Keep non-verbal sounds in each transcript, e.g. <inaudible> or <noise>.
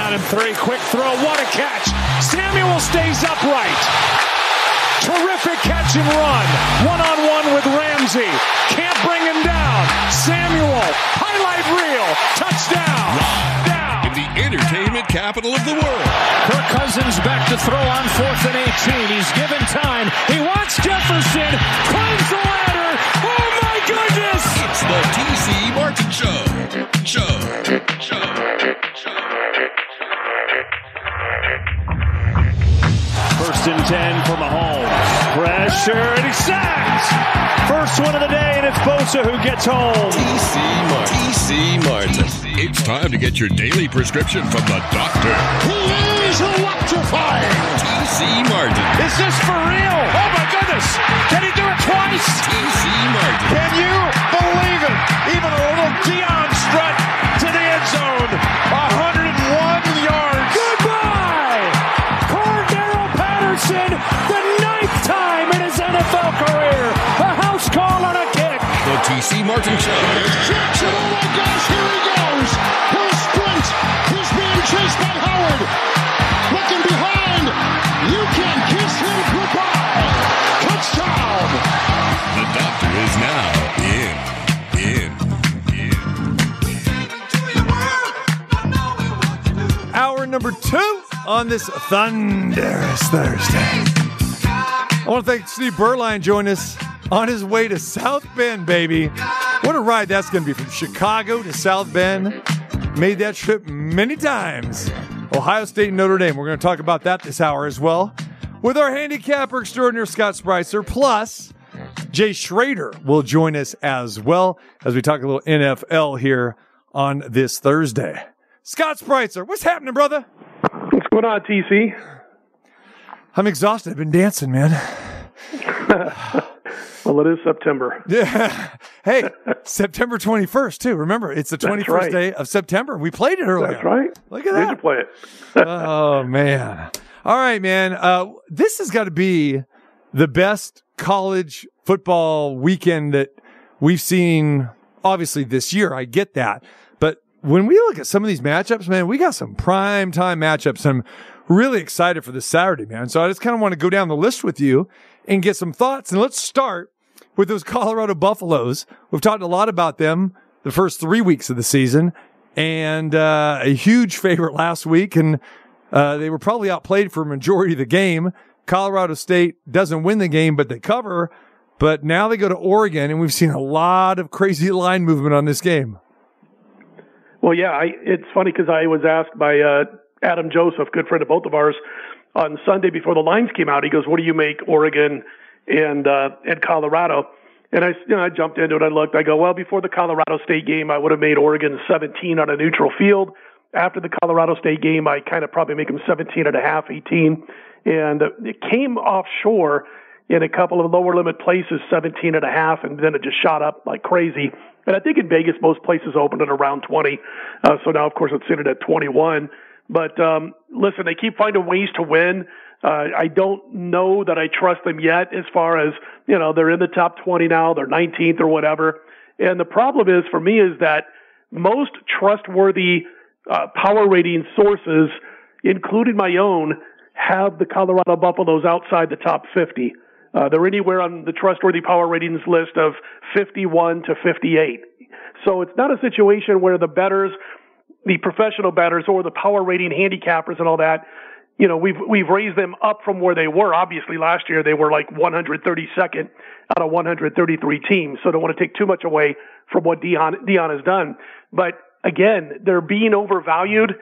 down and three. Quick throw. What a catch. Samuel stays upright. Terrific catch and run. One on one with Ramsey. Can't bring him down. Samuel. Highlight reel. Touchdown. Down. In the entertainment capital of the world. Kirk Cousins back to throw on fourth and 18. He's given time. He wants Jefferson. Climbs the ladder. Oh my goodness. It's the TC Martin Show. Show. First and 10 for Mahomes. Pressure, and he sacks. First one of the day, and it's Bosa who gets home. TC Martin. TC Martin. It's time to get your daily prescription from the doctor. He is electrifying. TC Martin. Is this for real? Oh my goodness. Can he do it twice? TC Martin. Can you believe it? Even a little Deion strut to the end zone. 101 Martin oh my gosh, here he goes. He'll. He's being chased by Howard. Looking behind. You can kiss him goodbye. Touchdown. The doctor is now in. In. In. Hour number two on this thunderous Thursday. I want to thank Steve Berline joining us on his way to South Bend, baby. What a ride that's going to be from Chicago to South Bend. Made that trip many times. Ohio State and Notre Dame. We're going to talk about that this hour as well. With our handicapper extraordinaire Scott Spreitzer, plus Jay Schroeder will join us as well as we talk a little NFL here on this Thursday. Scott Spreitzer, what's happening, brother? What's going on, TC? I'm exhausted. I've been dancing, man. <laughs> Well, it is September. Yeah. <laughs> Hey, <laughs> September 21st, too. Remember, it's the 21st right. day of September. We played it earlier. That's right. Look at Did that. you play it? <laughs> oh man. All right, man. Uh, this has got to be the best college football weekend that we've seen. Obviously, this year, I get that, but when we look at some of these matchups, man, we got some prime time matchups. I'm really excited for this Saturday, man. So I just kind of want to go down the list with you and get some thoughts. And let's start with those Colorado Buffaloes. We've talked a lot about them the first three weeks of the season and uh, a huge favorite last week. And uh, they were probably outplayed for a majority of the game. Colorado State doesn't win the game, but they cover. But now they go to Oregon, and we've seen a lot of crazy <laughs> line movement on this game. Well, yeah, I, it's funny because I was asked by uh, Adam Joseph, good friend of both of ours, on Sunday before the lines came out. He goes, "What do you make Oregon and uh, and Colorado?" And I, you know, I jumped into it. I looked. I go, "Well, before the Colorado State game, I would have made Oregon 17 on a neutral field. After the Colorado State game, I kind of probably make them 17 and a half, 18, and it came offshore." in a couple of lower limit places, 17 and a half, and then it just shot up like crazy. And I think in Vegas, most places opened at around 20. Uh, so now, of course, it's sitting at 21. But um, listen, they keep finding ways to win. Uh, I don't know that I trust them yet as far as, you know, they're in the top 20 now, they're 19th or whatever. And the problem is for me is that most trustworthy uh, power rating sources, including my own, have the Colorado Buffaloes outside the top 50. Uh, they're anywhere on the trustworthy power ratings list of 51 to 58. So it's not a situation where the bettors, the professional bettors or the power rating handicappers and all that, you know, we've, we've raised them up from where they were. Obviously last year they were like 132nd out of 133 teams. So don't want to take too much away from what Deion, Deion has done. But again, they're being overvalued.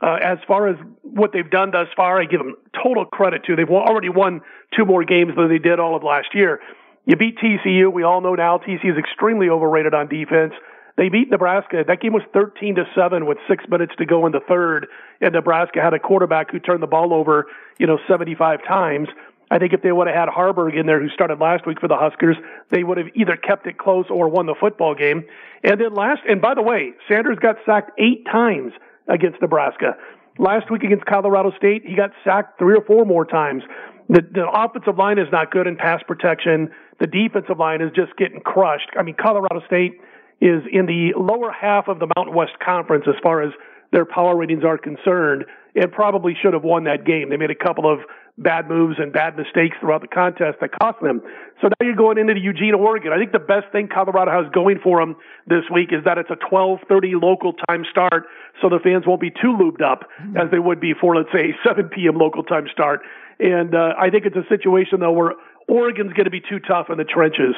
Uh, as far as what they've done thus far, I give them total credit to. They've already won two more games than they did all of last year. You beat TCU. We all know now TCU is extremely overrated on defense. They beat Nebraska. That game was 13 to 7 with six minutes to go in the third. And Nebraska had a quarterback who turned the ball over, you know, 75 times. I think if they would have had Haarberg in there, who started last week for the Huskers, they would have either kept it close or won the football game. And then last, and by the way, Sanders got sacked eight times against Nebraska. Last week against Colorado State, he got sacked three or four more times. The, the offensive line is not good in pass protection. The defensive line is just getting crushed. I mean, Colorado State is in the lower half of the Mountain West Conference as far as their power ratings are concerned and probably should have won that game. They made a couple of bad moves and bad mistakes throughout the contest that cost them. So now you're going into Eugene, Oregon. I think the best thing Colorado has going for them this week is that it's a 12:30 local time start, so the fans won't be too lubed up as they would be for let's say <laughs> 7 p.m. local time start. And uh, I think it's a situation though where Oregon's going to be too tough in the trenches.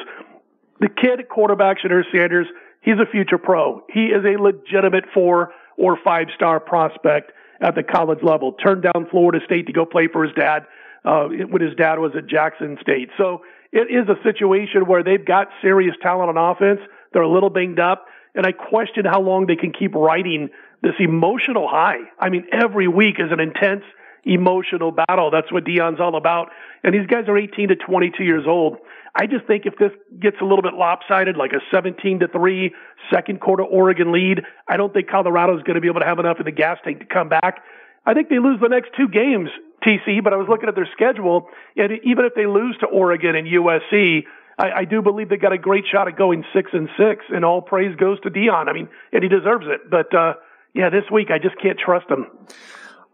The kid quarterback, Shedeur Sanders, he's a future pro. He is a legitimate four or five star prospect at the college level. Turned down Florida State to go play for his dad uh, when his dad was at Jackson State. So it is a situation where they've got serious talent on offense. They're a little banged up, and I question how long they can keep riding this emotional high. I mean, every week is an intense emotional battle. That's what Deion's all about. And these guys are 18 to 22 years old. I just think if this gets a little bit lopsided, like a 17 to 3 second quarter Oregon lead, I don't think Colorado is going to be able to have enough in the gas tank to come back. I think they lose the next two games, TC, but I was looking at their schedule, and even if they lose to Oregon and USC, I, I do believe they got a great shot at going six and six, and all praise goes to Deion. I mean, and he deserves it. But uh, yeah, this week I just can't trust him.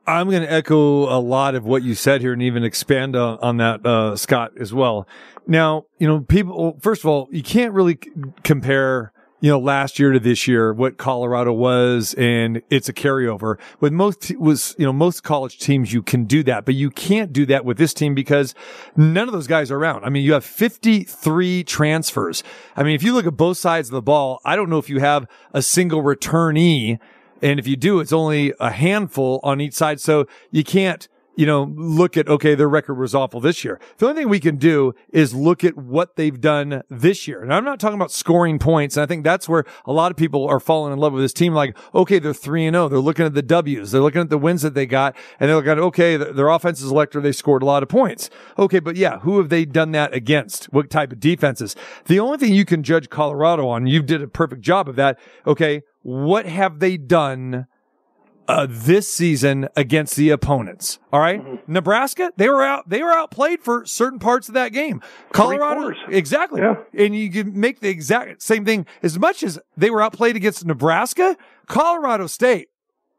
I'm going to echo a lot of what you said here and even expand on, on that, uh, Scott, as well. Now, you know, people, first of all, you can't really c- compare, you know, last year to this year, what Colorado was, and it's a carryover. With most, was, you know, most college teams, you can do that, but you can't do that with this team because none of those guys are around. I mean, you have 53 transfers. I mean, if you look at both sides of the ball, I don't know if you have a single returnee and if you do, it's only a handful on each side. So you can't, you know, look at, okay, their record was awful this year. The only thing we can do is look at what they've done this year. And I'm not talking about scoring points. And I think that's where a lot of people are falling in love with this team. Like, okay, they're three and oh. They're looking at the W's. They're looking at the wins that they got and they're looking at, okay, their offense is electric. They scored a lot of points. Okay. But yeah, who have they done that against? What type of defenses? The only thing you can judge Colorado on, you did a perfect job of that. Okay what have they done uh, this season against the opponents. All right? mm-hmm. Nebraska, they were out, they were outplayed for certain parts of that game. Colorado, exactly. Yeah. And you can make the exact same thing as much as they were outplayed against Nebraska. Colorado State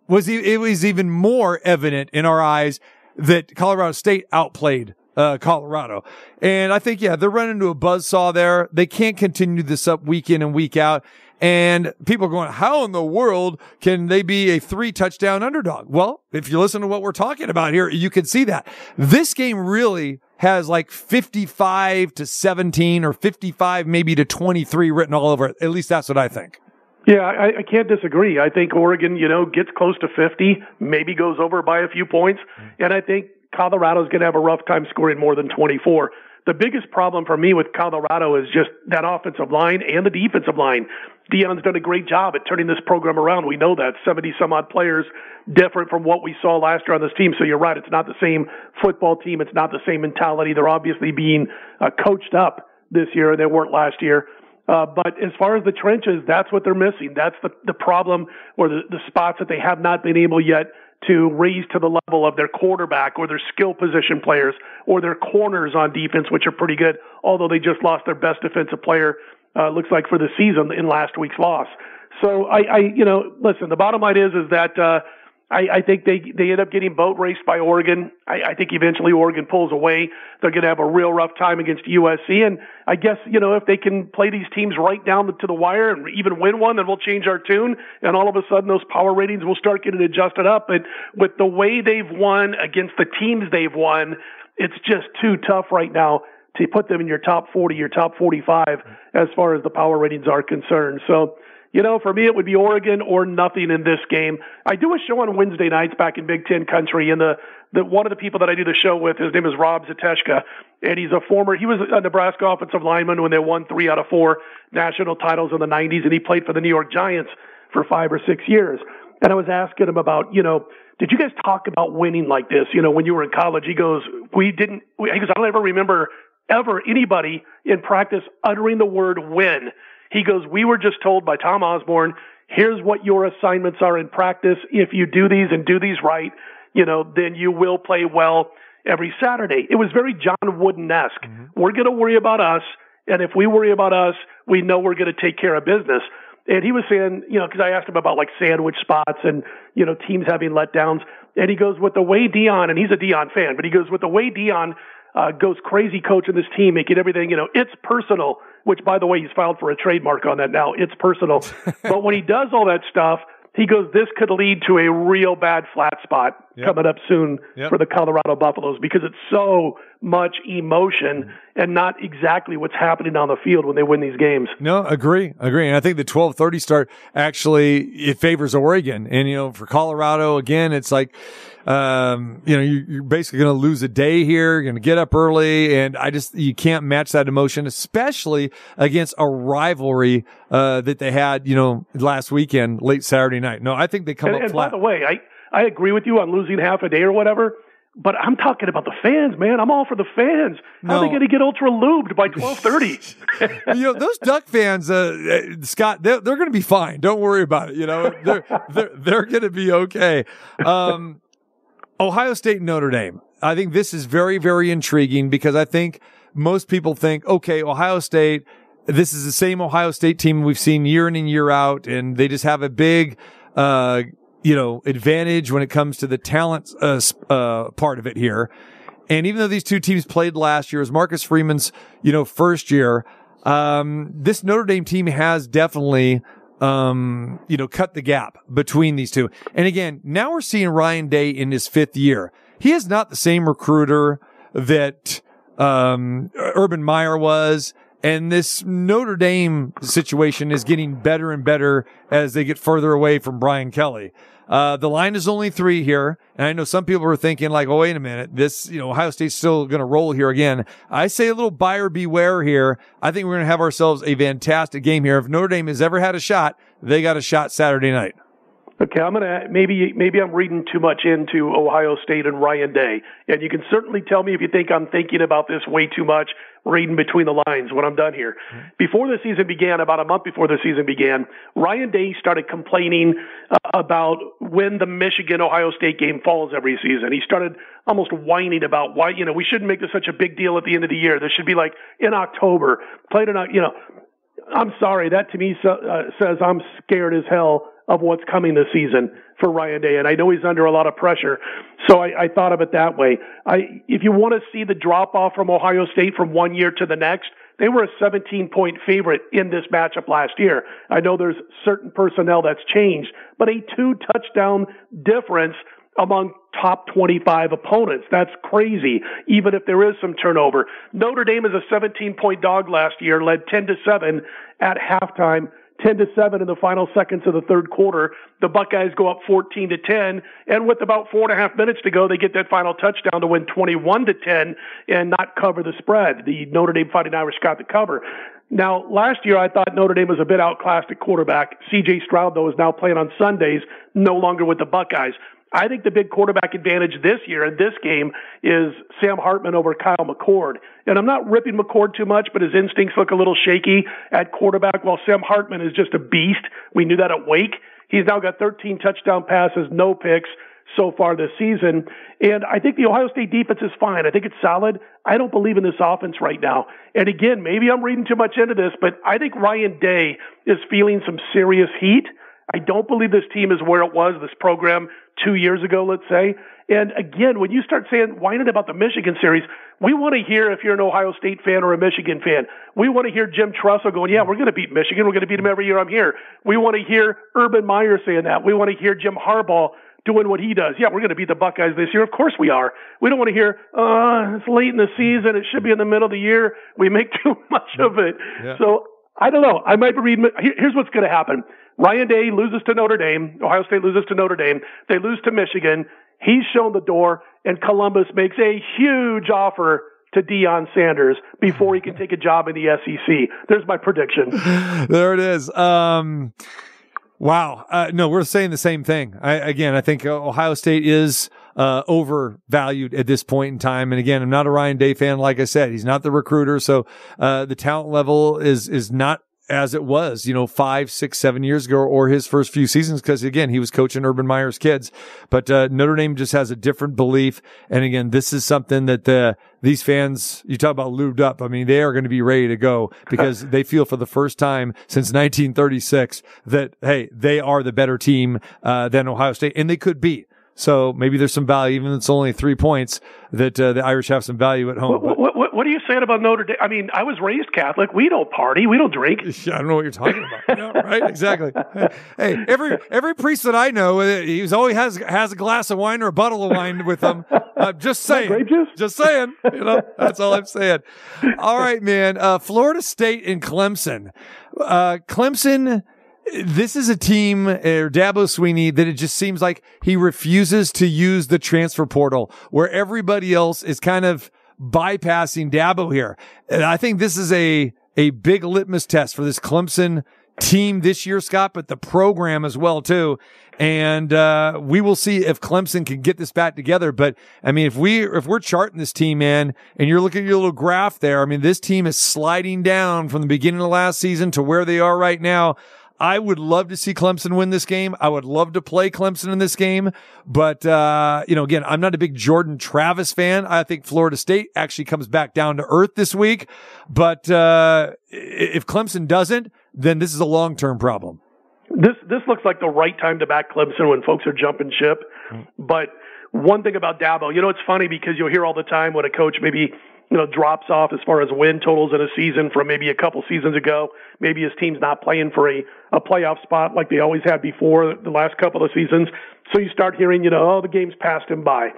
was, it was even more evident in our eyes that Colorado State outplayed uh, Colorado. And I think, yeah, they're running into a buzz saw there. They can't continue this up week in and week out. And people going, how in the world can they be a three touchdown underdog? Well, if you listen to what we're talking about here, you can see that this game really has like 55 to 17 or 55 maybe to 23 written all over it. At least that's what I think. Yeah, I, I can't disagree. I think Oregon, you know, gets close to 50, maybe goes over by a few points. And I think Colorado's going to have a rough time scoring more than 24. The biggest problem for me with Colorado is just that offensive line and the defensive line. Deion's done a great job at turning this program around. We know that 70 some odd players different from what we saw last year on this team. So you're right. It's not the same football team. It's not the same mentality. They're obviously being uh, coached up this year and they weren't last year. Uh, but as far as the trenches, that's what they're missing. That's the, the problem or the, the spots that they have not been able yet to raise to the level of their quarterback or their skill position players or their corners on defense, which are pretty good, although they just lost their best defensive player, uh, looks like for the season in last week's loss. So I, I, you know, listen, the bottom line is, is that, uh, I, I think they they end up getting boat raced by Oregon. I, I think eventually Oregon pulls away. They're going to have a real rough time against USC. And I guess you know if they can play these teams right down to the wire and even win one, then we'll change our tune. And all of a sudden those power ratings will start getting adjusted up. But with the way they've won against the teams they've won, it's just too tough right now to put them in your top 40, your top 45 as far as the power ratings are concerned. So you know, for me, it would be Oregon or nothing in this game. I do a show on Wednesday nights back in Big Ten country, and the, the one of the people that I do the show with, his name is Rob Zatechka, and he's a former, he was a Nebraska offensive lineman when they won three out of four national titles in the 90s, and he played for the New York Giants for five or six years. And I was asking him about, you know, did you guys talk about winning like this? You know, when you were in college, he goes, we didn't, he goes, I don't ever remember ever anybody in practice uttering the word win. He goes, We were just told by Tom Osborne, here's what your assignments are in practice. If you do these and do these right, you know, then you will play well every Saturday. It was very John Wooden esque. Mm-hmm. We're going to worry about us. And if we worry about us, we know we're going to take care of business. And he was saying, you know, because I asked him about like sandwich spots and you know teams having letdowns, and he goes with the way Deion, and he's a Deion fan, but he goes with the way Deion uh, goes crazy coaching this team, making everything, you know, it's personal. Which, by the way, he's filed for a trademark on that now. It's personal. <laughs> but when he does all that stuff, he goes, this could lead to a real bad flat spot yep. coming up soon yep. for the Colorado Buffaloes because it's so much emotion and not exactly what's happening on the field when they win these games. No, agree, agree. And I think the 1230 start actually, it favors Oregon. And, you know, for Colorado, again, it's like, um, you know, you, are basically going to lose a day here. You're going to get up early, and I just you can't match that emotion, especially against a rivalry uh, that they had, you know, last weekend, late Saturday night. No, I think they come and, up and flat. By the way, I I agree with you on losing half a day or whatever. But I'm talking about the fans, man. I'm all for the fans. How no. are they going to get ultra lubed by <laughs> 12:30? you know, those Duck fans, uh, uh Scott, they're, they're going to be fine. Don't worry about it. You know, they're they're they're going to be okay. Um, Ohio State Notre Dame. I think this is very, very intriguing because I think most people think, okay, Ohio State, this is the same Ohio State team we've seen year in and year out, and they just have a big, uh, you know, advantage when it comes to the talent, uh, uh, part of it here. And even though these two teams played last year, as Marcus Freeman's, you know, first year, um, this Notre Dame team has definitely um, you know, cut the gap between these two. And again, now we're seeing Ryan Day in his fifth year. He is not the same recruiter that, um, Urban Meyer was. And this Notre Dame situation is getting better and better as they get further away from Brian Kelly. Uh, the line is only three here. And I know some people are thinking like, oh, wait a minute. This, you know, Ohio State's still going to roll here again. I say a little buyer beware here. I think we're going to have ourselves a fantastic game here. If Notre Dame has ever had a shot, they got a shot Saturday night. Okay, I'm gonna maybe maybe I'm reading too much into Ohio State and Ryan Day, and you can certainly tell me if you think I'm thinking about this way too much, reading between the lines when I'm done here. Mm-hmm. Before the season began, about a month before the season began, Ryan Day started complaining uh, about when the Michigan Ohio State game falls every season. He started almost whining about why you know we shouldn't make this such a big deal at the end of the year. This should be like in October, played in you know. I'm sorry, that to me so, uh, says I'm scared as hell of what's coming this season for Ryan Day. And I know he's under a lot of pressure. So I, I thought of it that way. I, if you want to see the drop off from Ohio State from one year to the next, they were a 17 point favorite in this matchup last year. I know there's certain personnel that's changed, but a two touchdown difference among top 25 opponents. That's crazy, even if there is some turnover. Notre Dame is a 17 point dog last year, led 10 to 7 at halftime 10 to 7 in the final seconds of the third quarter. The Buckeyes go up 14 to 10. And with about four and a half minutes to go, they get that final touchdown to win 21 to 10 and not cover the spread. The Notre Dame Fighting Irish got the cover. Now, last year I thought Notre Dame was a bit outclassed at quarterback. CJ Stroud, though, is now playing on Sundays, no longer with the Buckeyes. I think the big quarterback advantage this year in this game is Sam Hartman over Kyle McCord. And I'm not ripping McCord too much, but his instincts look a little shaky at quarterback while Sam Hartman is just a beast. We knew that at Wake. He's now got 13 touchdown passes, no picks so far this season. And I think the Ohio State defense is fine. I think it's solid. I don't believe in this offense right now. And again, maybe I'm reading too much into this, but I think Ryan Day is feeling some serious heat. I don't believe this team is where it was, this program two years ago, let's say. And again, when you start saying, whining about the Michigan series, we want to hear if you're an Ohio State fan or a Michigan fan. We want to hear Jim Tressel going, yeah, we're going to beat Michigan. We're going to beat them every year I'm here. We want to hear Urban Meyer saying that. We want to hear Jim Harbaugh doing what he does. Yeah, we're going to beat the Buckeyes this year. Of course we are. We don't want to hear, uh, it's late in the season. It should be in the middle of the year. We make <laughs> too much of it. Yeah. So I don't know. I might be reading. Here's what's going to happen. Ryan Day loses to Notre Dame. Ohio State loses to Notre Dame. They lose to Michigan. He's shown the door, and Columbus makes a huge offer to Deion Sanders before he can take a job in the SEC. There's my prediction. <laughs> there it is. Um, wow. Uh, no, we're saying the same thing. I, again, I think Ohio State is uh, overvalued at this point in time. And again, I'm not a Ryan Day fan. Like I said, he's not the recruiter, so uh, the talent level is is not as it was, you know, five, six, seven years ago, or his first few seasons. Because again, he was coaching Urban Meyer's kids. But uh, Notre Dame just has a different belief. And again, this is something that the these fans, you talk about lubed up. I mean, they are going to be ready to go <laughs> because they feel for the first time since 1936 that hey, they are the better team uh, than Ohio State, and they could be. So maybe there's some value, even if it's only three points, that uh, the Irish have some value at home. What, what, what, what, are you saying about Notre Dame? I mean, I was raised Catholic. We don't party. We don't drink. <laughs> I don't know what you're talking about. no, right? Exactly. <laughs> Hey, every every priest that I know, uh, he's always has has a glass of wine or a bottle of wine with them. <laughs> Uh, just saying. Grape juice? Just saying. You know, that's all I'm saying. All right, man. Uh, Florida State and Clemson. Uh, Clemson this is a team or Dabo Swinney that it just seems like he refuses to use the transfer portal where everybody else is kind of bypassing Dabo here. And I think this is a, a big litmus test for this Clemson team this year, Scott, but the program as well too. And, uh, we will see if Clemson can get this back together. But I mean, if we, if we're charting this team, man, and you're looking at your little graph there, I mean, this team is sliding down from the beginning of last season to where they are right now. I would love to see Clemson win this game. I would love to play Clemson in this game. But, uh, you know, again, I'm not a big Jordan Travis fan. I think Florida State actually comes back down to earth this week. But, uh, if Clemson doesn't, then this is a long-term problem. This, this looks like the right time to back Clemson when folks are jumping ship. But one thing about Dabo, you know, it's funny because you'll hear all the time when a coach maybe you know, drops off as far as win totals in a season from maybe a couple seasons ago. Maybe his team's not playing for a, a playoff spot like they always had before the last couple of seasons. So you start hearing, you know, oh, the game's passed him by.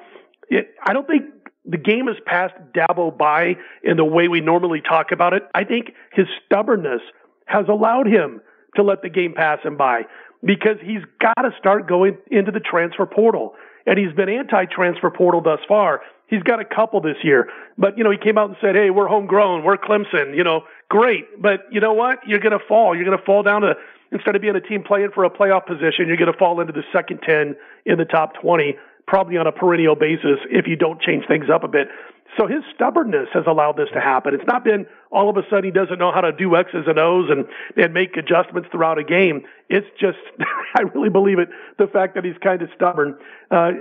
It, I don't think the game has passed Dabo by in the way we normally talk about it. I think his stubbornness has allowed him to let the game pass him by because he's got to start going into the transfer portal. And he's been anti-transfer portal thus far. He's got a couple this year, but you know, he came out and said, Hey, we're homegrown. We're Clemson, you know, great. But you know what? You're going to fall. You're going to fall down to, instead of being a team playing for a playoff position, you're going to fall into the second 10 in the top 20, probably on a perennial basis if you don't change things up a bit. So his stubbornness has allowed this to happen. It's not been all of a sudden he doesn't know how to do X's and O's and, and make adjustments throughout a game. It's just, <laughs> I really believe it, the fact that he's kind of stubborn. Uh,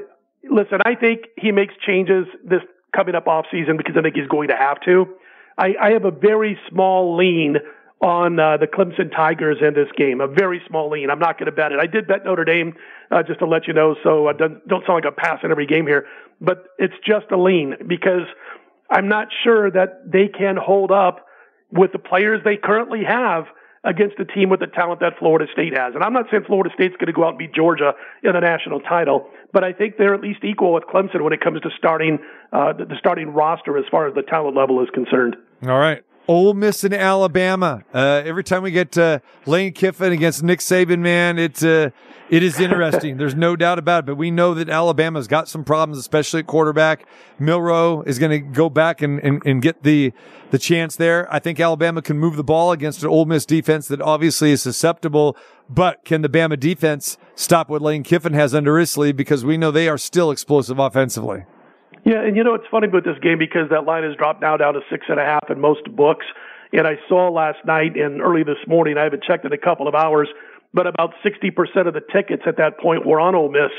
listen, I think he makes changes this coming up off season because I think he's going to have to. I, I have a very small lean on uh, the Clemson Tigers in this game, a very small lean. I'm not going to bet it. I did bet Notre Dame uh, just to let you know, so I don't, don't sound like I'm passing every game here, but it's just a lean because I'm not sure that they can hold up with the players they currently have against a team with the talent that Florida State has. And I'm not saying Florida State's going to go out and beat Georgia in the national title, but I think they're at least equal with Clemson when it comes to starting uh, the, the starting roster as far as the talent level is concerned. All right. Ole Miss and Alabama. Uh, every time we get uh, Lane Kiffin against Nick Saban, man, it's uh, it is interesting. <laughs> There's no doubt about it. But we know that Alabama's got some problems, especially at quarterback. Milroe is going to go back and, and, and get the the chance there. I think Alabama can move the ball against an Ole Miss defense that obviously is susceptible. But can the Bama defense stop what Lane Kiffin has under his sleeve? Because we know they are still explosive offensively. Yeah, and you know it's funny about this game because that line has dropped now down to six and a half in most books. And I saw last night and early this morning, I haven't checked in a couple of hours, but about 60% of the tickets at that point were on Ole Miss,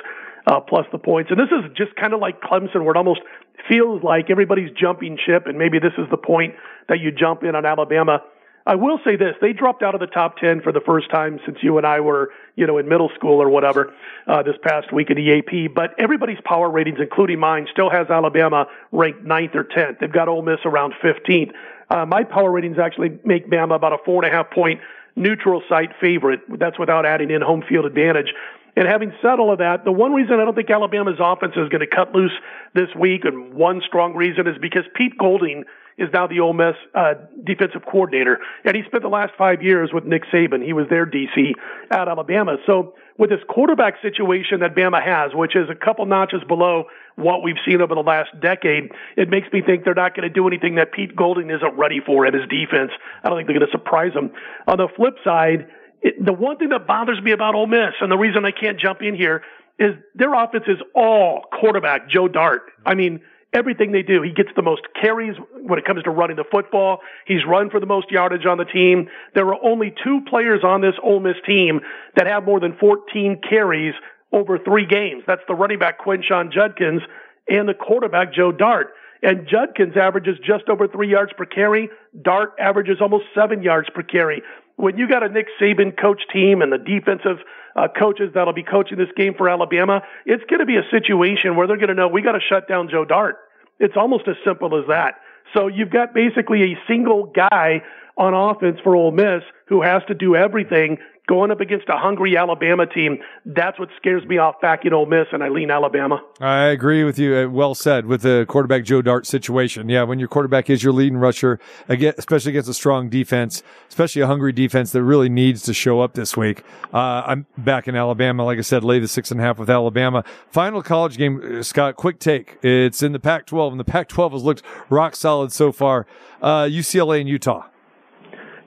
uh, plus the points. And this is just kind of like Clemson, where it almost feels like everybody's jumping ship, and maybe this is the point that you jump in on Alabama. I will say this: they dropped out of the top ten for the first time since you and I were, you know, in middle school or whatever, uh, this past week in the AP. But everybody's power ratings, including mine, still has Alabama ranked ninth or tenth. They've got Ole Miss around fifteenth. Uh, my power ratings actually make Bama about a four and a half point neutral site favorite. That's without adding in home field advantage. And having said all of that, the one reason I don't think Alabama's offense is going to cut loose this week, and one strong reason is because Pete Golding is now the Ole Miss uh, defensive coordinator, and he spent the last five years with Nick Saban. He was their DC at Alabama. So with this quarterback situation that Bama has, which is a couple notches below what we've seen over the last decade, it makes me think they're not going to do anything that Pete Golding isn't ready for in his defense. I don't think they're going to surprise him. On the flip side, it, the one thing that bothers me about Ole Miss, and the reason I can't jump in here, is their offense is all quarterback Joe Dart. I mean, everything they do. He gets the most carries when it comes to running the football. He's run for the most yardage on the team. There are only two players on this Ole Miss team that have more than 14 carries over three games. That's the running back Quinshon Judkins and the quarterback Joe Dart. And Judkins averages just over three yards per carry. Dart averages almost seven yards per carry. When you got a Nick Saban coach team and the defensive uh, coaches that'll be coaching this game for Alabama, it's going to be a situation where they're going to know we got to shut down Joe Dart. It's almost as simple as that. So you've got basically a single guy on offense for Ole Miss who has to do everything going up against a hungry Alabama team, that's what scares me off back in Ole Miss, and I lean Alabama. I agree with you. Uh, well said with the quarterback Joe Dart situation. Yeah, when your quarterback is your leading rusher, especially against a strong defense, especially a hungry defense that really needs to show up this week. Uh, I'm back in Alabama. Like I said, lay the six and a half with Alabama. Final college game, uh, Scott, quick take. It's in the Pac 12, and the Pac 12 has looked rock solid so far. Uh, UCLA and Utah.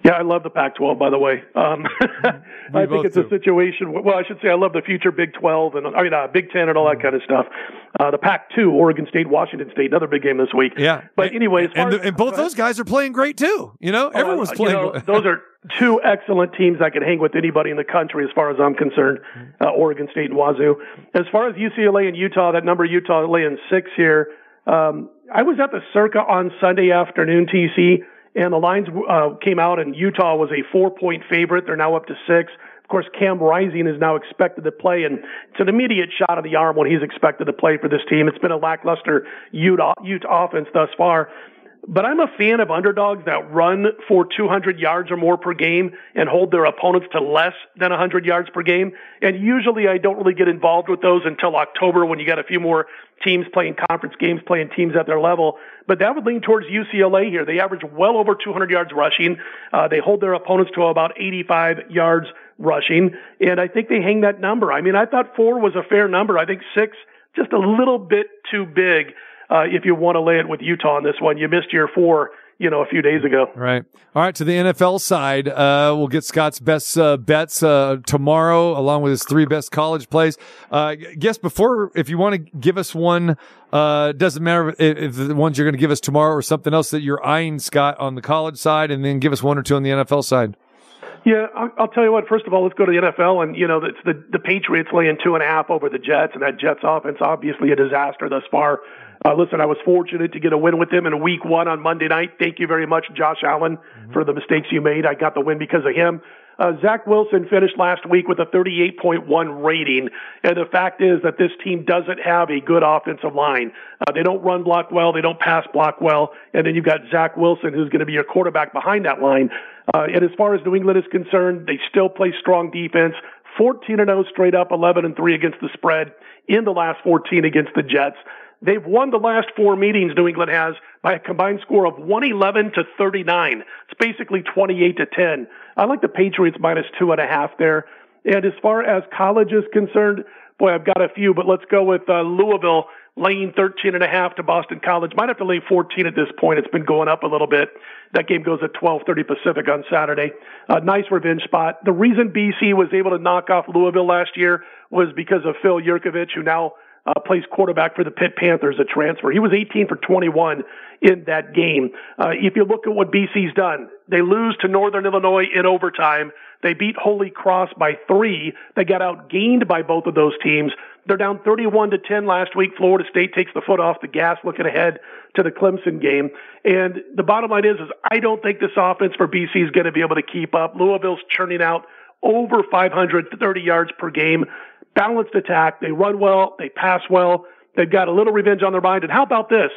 Yeah, I love the Pac-12. By the way, um, <laughs> <laughs> I think it's do. a situation. Well, I should say I love the future Big 12 and I mean uh, Big 10 and all that mm. kind of stuff. Uh, the Pac-2, Oregon State, Washington State, another big game this week. Yeah, but anyways, and, and, and both those guys are playing great too. You know, everyone's playing. You know, those are <laughs> two excellent teams that can hang with anybody in the country, as far as I'm concerned. Uh, Oregon State and Wazoo. As far as UCLA and Utah, that number Utah laying six here. Um, I was at the Circa on Sunday afternoon, TC and the lines uh, came out, and Utah was a four-point favorite. They're now up to six. Of course, Cam Rising is now expected to play, and it's an immediate shot of the arm when he's expected to play for this team. It's been a lackluster Utah, Utah offense thus far. But I'm a fan of underdogs that run for 200 yards or more per game and hold their opponents to less than 100 yards per game. And usually I don't really get involved with those until October when you got a few more teams playing conference games, playing teams at their level. But that would lean towards UCLA here. They average well over 200 yards rushing. Uh, they hold their opponents to about 85 yards rushing. And I think they hang that number. I mean, I thought four was a fair number. I think six, just a little bit too big uh, if you want to lay it with Utah on this one. You missed your four you know, a few days ago. Right. All right. To the NFL side, uh, we'll get Scott's best uh, bets uh, tomorrow, along with his three best college plays. Uh, guess before, if you want to give us one, uh, doesn't matter if, if the ones you're going to give us tomorrow or something else that you're eyeing, Scott, on the college side, and then give us one or two on the NFL side. Yeah, I'll, I'll tell you what. First of all, let's go to the NFL, and you know, it's the the Patriots laying two and a half over the Jets, and that Jets offense obviously a disaster thus far. Uh, listen, I was fortunate to get a win with them in week one on Monday night. Thank you very much, Josh Allen, mm-hmm. for the mistakes you made. I got the win because of him. Uh, Zach Wilson finished last week with a 38.1 rating. And the fact is that this team doesn't have a good offensive line. Uh, they don't run block well. They don't pass block well. And then you've got Zach Wilson, who's going to be your quarterback behind that line. Uh, and as far as New England is concerned, they still play strong defense. 14 and 0 straight up, 11 and 3 against the spread in the last 14 against the Jets. They've won the last four meetings New England has by a combined score of 111 to 39. It's basically 28 to 10. I like the Patriots minus two and a half there. And as far as college is concerned, boy, I've got a few, but let's go with uh, Louisville laying 13 and a half to Boston College. Might have to lay 14 at this point. It's been going up a little bit. That game goes at 12:30 Pacific on Saturday. A nice revenge spot. The reason BC was able to knock off Louisville last year was because of Phil Jurkovec, who now uh, plays quarterback for the Pitt Panthers, a transfer. He was 18 for 21 in that game. Uh, if you look at what BC's done, they lose to Northern Illinois in overtime. They beat Holy Cross by three. They got outgained by both of those teams. They're down 31 to 10 last week. Florida State takes the foot off the gas looking ahead to the Clemson game. And the bottom line is, is I don't think this offense for BC is going to be able to keep up. Louisville's churning out over 530 yards per game balanced attack. They run well. They pass well. They've got a little revenge on their mind. And how about this?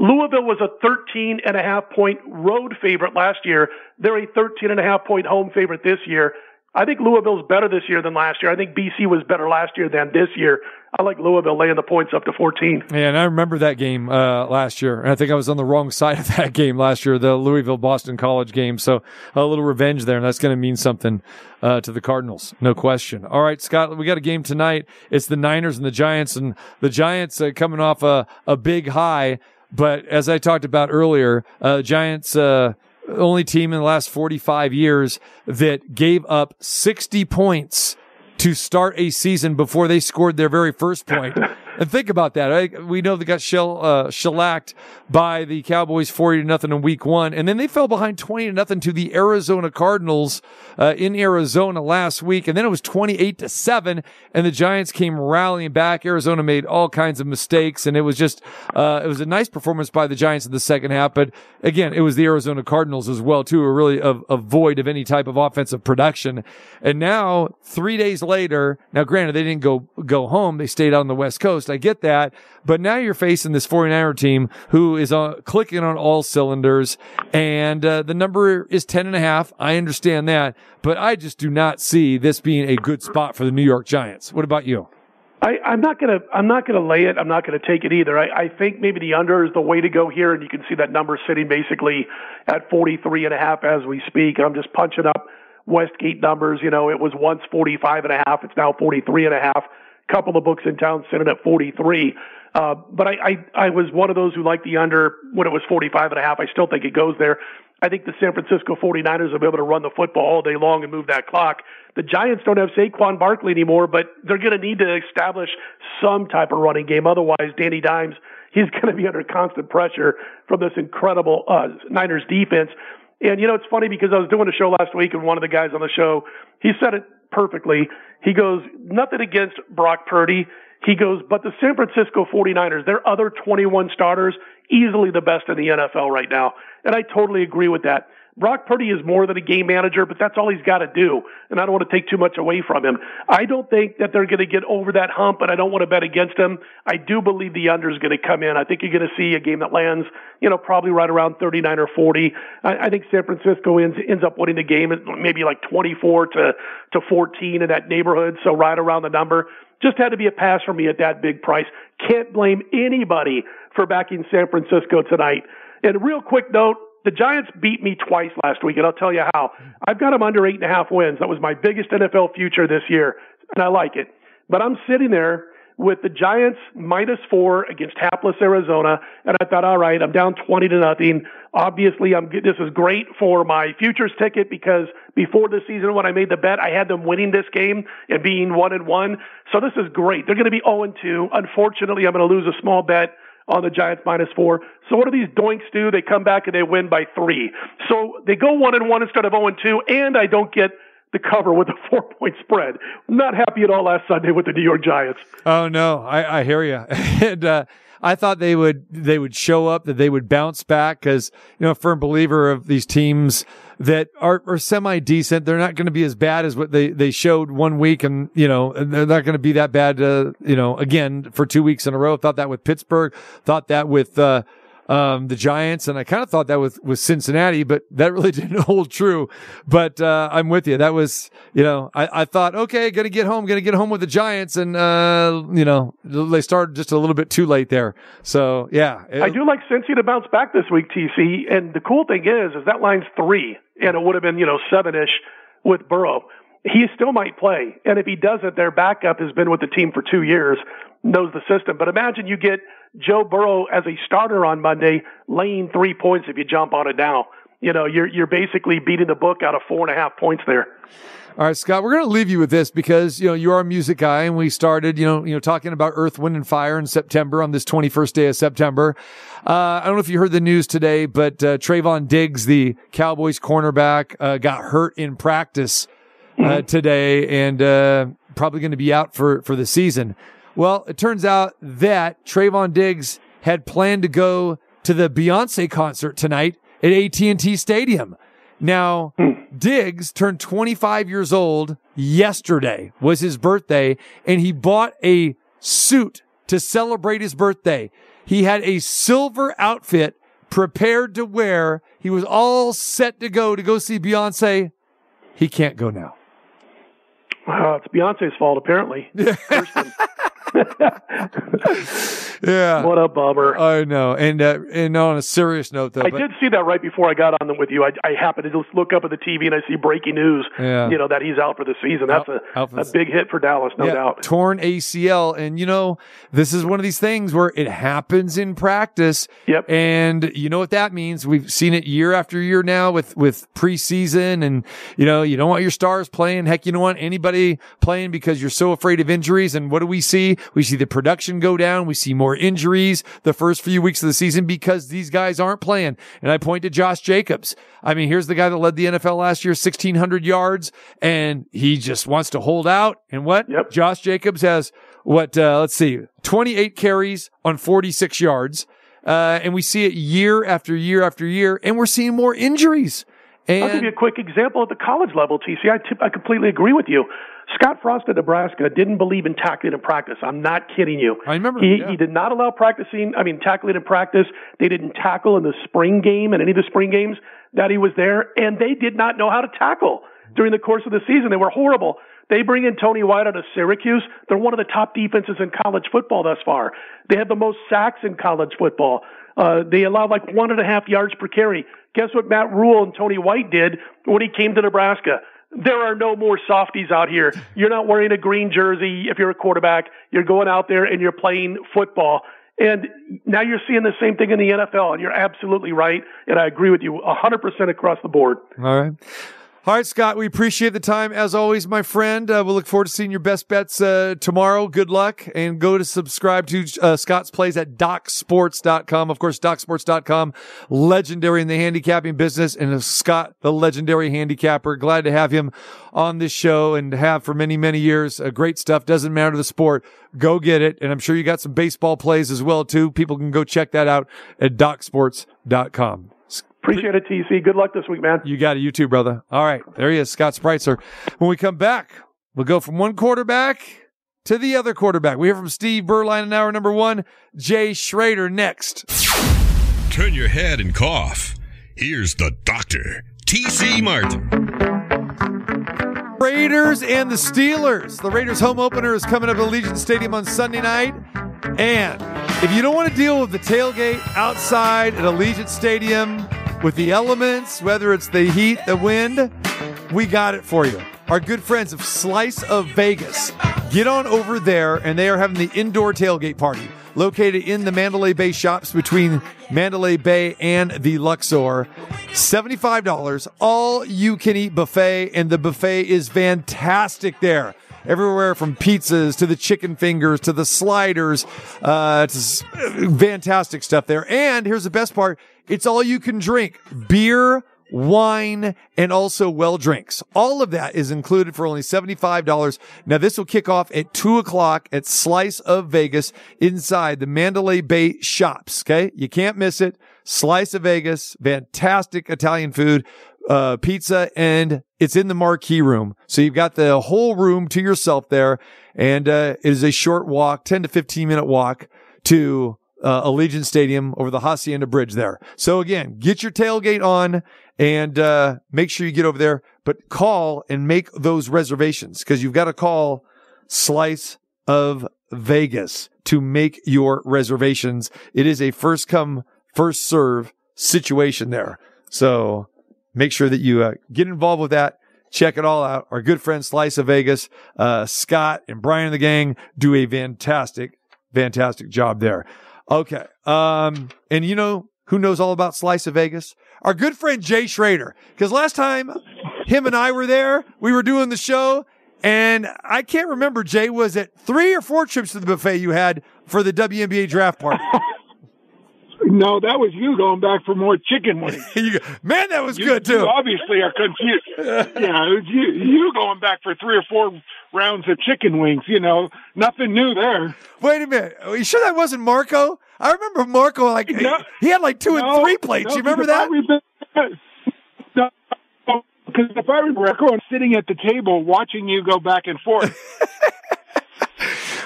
Louisville was a 13 and a half point road favorite last year. They're a 13 and a half point home favorite this year. I think Louisville's better this year than last year. I think BC was better last year than this year. I like Louisville laying the points up to 14. Yeah, and I remember that game uh, last year. And I think I was on the wrong <laughs> side of that game last year, the Louisville Boston College game. So a little revenge there, and that's going to mean something uh, to the Cardinals, no question. All right, Scott, we got a game tonight. It's the Niners and the Giants, and the Giants uh, coming off a, a big high. But as I talked about earlier, uh, Giants uh, only team in the last 45 years that gave up 60 points to start a season before they scored their very first point. <laughs> And think about that. We know they got shell, uh, shellacked by the Cowboys 40 to nothing in week one. And then they fell behind 20 to nothing to the Arizona Cardinals, uh, in Arizona last week. And then it was 28 to seven and the Giants came rallying back. Arizona made all kinds of mistakes and it was just, uh, it was a nice performance by the Giants in the second half. But again, it was the Arizona Cardinals as well, too, are really a, a void of any type of offensive production. And now three days later, now granted, they didn't go, go home. They stayed on the West Coast. I get that. But now you're facing this 49er team who is uh, clicking on all cylinders and uh, the number is 10 and a half. I understand that, but I just do not see this being a good spot for the New York Giants. What about you? I, I'm not gonna I'm not gonna lay it. I'm not gonna take it either. I, I think maybe the under is the way to go here, and you can see that number sitting basically at 43 and a half as we speak. I'm just punching up Westgate numbers. You know, it was once 45 and a half. It's now 43 and a half. Couple of books in town sitting at 43. Uh, but I, I, I was one of those who liked the under when it was 45 and a half. I still think it goes there. I think the San Francisco 49ers will be able to run the football all day long and move that clock. The Giants don't have Saquon Barkley anymore, but they're going to need to establish some type of running game. Otherwise, Danny Dimes, he's going to be under constant pressure from this incredible uh, Niners defense. And you know, it's funny because I was doing a show last week and one of the guys on the show, he said it perfectly. He goes, nothing against Brock Purdy. He goes, but the San Francisco 49ers, their other 21 starters, easily the best in the NFL right now. And I totally agree with that. Brock Purdy is more than a game manager, but that's all he's got to do. And I don't want to take too much away from him. I don't think that they're going to get over that hump, but I don't want to bet against them. I do believe the under is going to come in. I think you're going to see a game that lands, you know, probably right around 39 or 40. I, I think San Francisco ends, ends up winning the game, maybe like 24 to, to 14 in that neighborhood. So right around the number. Just had to be a pass for me at that big price. Can't blame anybody for backing San Francisco tonight. And real quick note, the Giants beat me twice last week, and I'll tell you how. I've got them under eight and a half wins. That was my biggest NFL future this year, and I like it. But I'm sitting there with the Giants minus four against hapless Arizona, and I thought, all right, I'm down 20 to nothing. Obviously, I'm this is great for my futures ticket because before the season when I made the bet, I had them winning this game and being one and one. So this is great. They're going to be 0 and 2. Unfortunately, I'm going to lose a small bet on the Giants minus four. So what do these doinks do? They come back and they win by three. So they go one and one instead of 0 and 2, and I don't get the cover with a <laughs> four point spread. Not happy at all last Sunday with the New York Giants. Oh no, I, I hear you. <laughs> and uh, I thought they would they would show up, that they would bounce back because you know, a firm believer of these teams that are, are semi decent. They're not going to be as bad as what they, they showed one week. And, you know, they're not going to be that bad, uh, you know, again for two weeks in a row. Thought that with Pittsburgh, thought that with, uh, um, the Giants, and I kind of thought that was with Cincinnati, but that really <laughs> didn't hold true. But uh, I'm with you. That was, you know, I, I thought, okay, gonna get home, gonna get home with the Giants, and uh, you know, they started just a little bit too late there. So yeah, it, I do like Cincy to bounce back this week, TC. And the cool thing is, is that line's three, and it would have been you know seven ish with Burrow. He still might play, and if he doesn't, their backup has been with the team for two years, knows the system. But imagine you get Joe Burrow as a starter on Monday, laying three points if you jump on it now. You know, you're you're basically beating the book out of four and a half points there. All right, Scott, we're going to leave you with this because, you know, you are a music guy and we started, you know, you know, talking about Earth, Wind and Fire in September on this 21st day of September. Uh, I don't know if you heard the news today, but, uh, Trevon Diggs, the Cowboys cornerback, uh, got hurt in practice, uh, mm-hmm. today and, uh, probably going to be out for, for the season. Well, it turns out that Trevon Diggs had planned to go to the Beyonce concert tonight at AT&T Stadium. Now, hmm. Diggs turned 25 years old yesterday was his birthday and he bought a suit to celebrate his birthday. He had a silver outfit prepared to wear. He was all set to go to go see Beyonce. He can't go now. Wow, it's Beyonce's fault apparently. <laughs> <laughs> yeah. What a bummer. I know. And uh, and on a serious note, though, I but, did see that right before I got on with you. I, I happened to just look up at the TV and I see breaking news. Yeah. You know that he's out for the season. That's out, a, out a big hit for Dallas, no yeah, doubt. Torn ACL, and you know this is one of these things where it happens in practice. Yep. And you know what that means? We've seen it year after year now with with preseason, and you know you don't want your stars playing. Heck, you don't want anybody playing because you're so afraid of injuries. And what do we see? We see the production go down. We see more injuries the first few weeks of the season because these guys aren't playing. And I point to Josh Jacobs. I mean, here's the guy that led the NFL last year, 1600 yards, and he just wants to hold out. And what? Yep. Josh Jacobs has what, uh, let's see, 28 carries on 46 yards. Uh, and we see it year after year after year, and we're seeing more injuries. And I'll give you a quick example at the college level, TC. I, t- I completely agree with you. Scott Frost at Nebraska didn't believe in tackling in practice. I'm not kidding you. I remember, He, yeah. he did not allow practicing, I mean, tackling in practice. They didn't tackle in the spring game and any of the spring games that he was there, and they did not know how to tackle during the course of the season. They were horrible. They bring in Tony White out of Syracuse. They're one of the top defenses in college football thus far. They have the most sacks in college football. Uh, they allow like one and a half yards per carry. Guess what Matt Rhule and Tony White did when he came to Nebraska? There are no more softies out here. You're not wearing a green jersey if you're a quarterback. You're going out there and you're playing football. And now you're seeing the same thing in the NFL, and you're absolutely right. And I agree with you 100% across the board. All right. All right, Scott, we appreciate the time as always, my friend. Uh, we'll look forward to seeing your best bets uh, tomorrow. Good luck and go to subscribe to uh, Scott's plays at docsports.com. Of course, docsports.com, legendary in the handicapping business and Scott, the legendary handicapper. Glad to have him on this show and have for many, many years. Uh, great stuff. Doesn't matter the sport. Go get it. And I'm sure you got some baseball plays as well, too. People can go check that out at docsports.com. Appreciate it, TC. Good luck this week, man. You got it. You too, brother. All right. There he is, Scott Spreitzer. When we come back, we'll go from one quarterback to the other quarterback. We hear from Steve Beuerlein in hour number one, Jay Schroeder next. Turn your head and cough. Here's the doctor, T.C. Martin. Raiders and the Steelers. The Raiders home opener is coming up at Allegiant Stadium on Sunday night. And if you don't want to deal with the tailgate outside at Allegiant Stadium with the elements, whether it's the heat, the wind, we got it for you. Our good friends of Slice of Vegas. Get on over there, and they are having the indoor tailgate party located in the Mandalay Bay shops between Mandalay Bay and the Luxor. $75, all you can eat buffet, and the buffet is fantastic there. Everywhere from pizzas to the chicken fingers to the sliders, uh, to s- fantastic stuff there. And here's the best part: it's all you can drink beer, wine, and also well drinks. All of that is included for only $75. Now, this will kick off at 2 o'clock at Slice of Vegas inside the Mandalay Bay shops. Okay. You can't miss it. Slice of Vegas, fantastic Italian food, uh, pizza, and it's in the marquee room. So you've got the whole room to yourself there. And, uh, it is a short walk, 10 to 15 minute walk to uh, Allegiant Stadium over the Hacienda Bridge there. So again, get your tailgate on and uh, make sure you get over there, but call and make those reservations because you've got to call Slice of Vegas to make your reservations. It is a first come, first serve situation there. So make sure that you uh, get involved with that. Check it all out. Our good friend Slice of Vegas, uh, Scott and Brian and the gang do a fantastic, fantastic job there. Okay. Um, and you know who knows all about Slice of Vegas? Our good friend Jay Schroeder. Cause last time him and I were there, we were doing the show and I can't remember, Jay, was it three or four trips to the buffet you had for the WNBA draft party? <laughs> No, that was you going back for more chicken wings. <laughs> You Man, that was You, good you too. obviously are confused. yeah, it was you, you going back for three or four rounds of chicken wings. You know, nothing new there. Wait a minute. Are you sure that wasn't Marco? I remember Marco like No. he had like two and three plates. no, you remember that? <laughs> No, because if I remember, I'm sitting at the table watching you go back and forth. <laughs>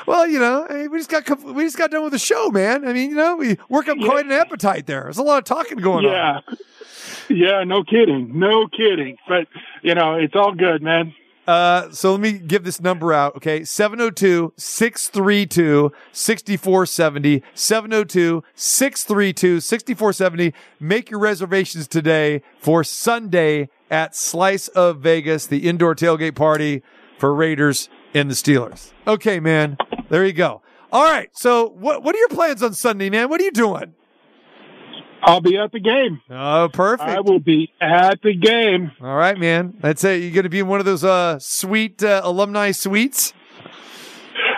Well, you know, I mean, we just got we just got done with the show, man. I mean, you know, we work up quite an appetite there. There's a lot of talking going on. yeah, yeah, no kidding, no kidding. But you know, it's all good, man. Uh, so let me give this number out. Okay. 702 632 6470. 702 632 6470. Make your reservations today for Sunday at Slice of Vegas, the indoor tailgate party for Raiders and the Steelers. Okay, man. There you go. All right. So what, what are your plans on Sunday, man? What are you doing? I'll be at the game. Oh, perfect. I will be at the game. All right, man. That's it. You're going to be in one of those, uh, sweet, uh, alumni suites.